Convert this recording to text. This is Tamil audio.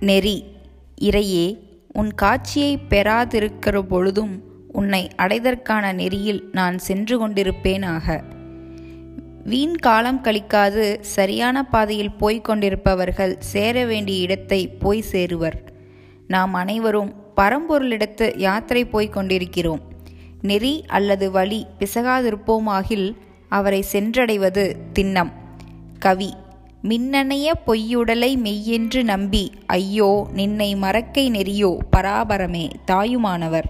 நெறி. இறையே உன் காட்சியைப் பெறாதிருக்கிற பொழுதும் உன்னை அடைதற்கான நெறியில் நான் சென்று கொண்டிருப்பேனாக. வீண் காலம் கழிக்காது சரியான பாதையில் போய்க் கொண்டிருப்பவர்கள் சேர வேண்டிய இடத்தை போய் சேருவர். நாம் அனைவரும் பரம்பொருளிடத்து யாத்திரை போய்க் கொண்டிருக்கிறோம். நெறி அல்லது வழி பிசகாதிருப்போமாகில் அவரை சென்றடைவது திண்ணம். கவி மின்னணைய பொய்யுடலை மெய்யென்று நம்பி ஐயோ நின்னை மறக்கை நெறியோ பராபரமே தாயுமானவர்.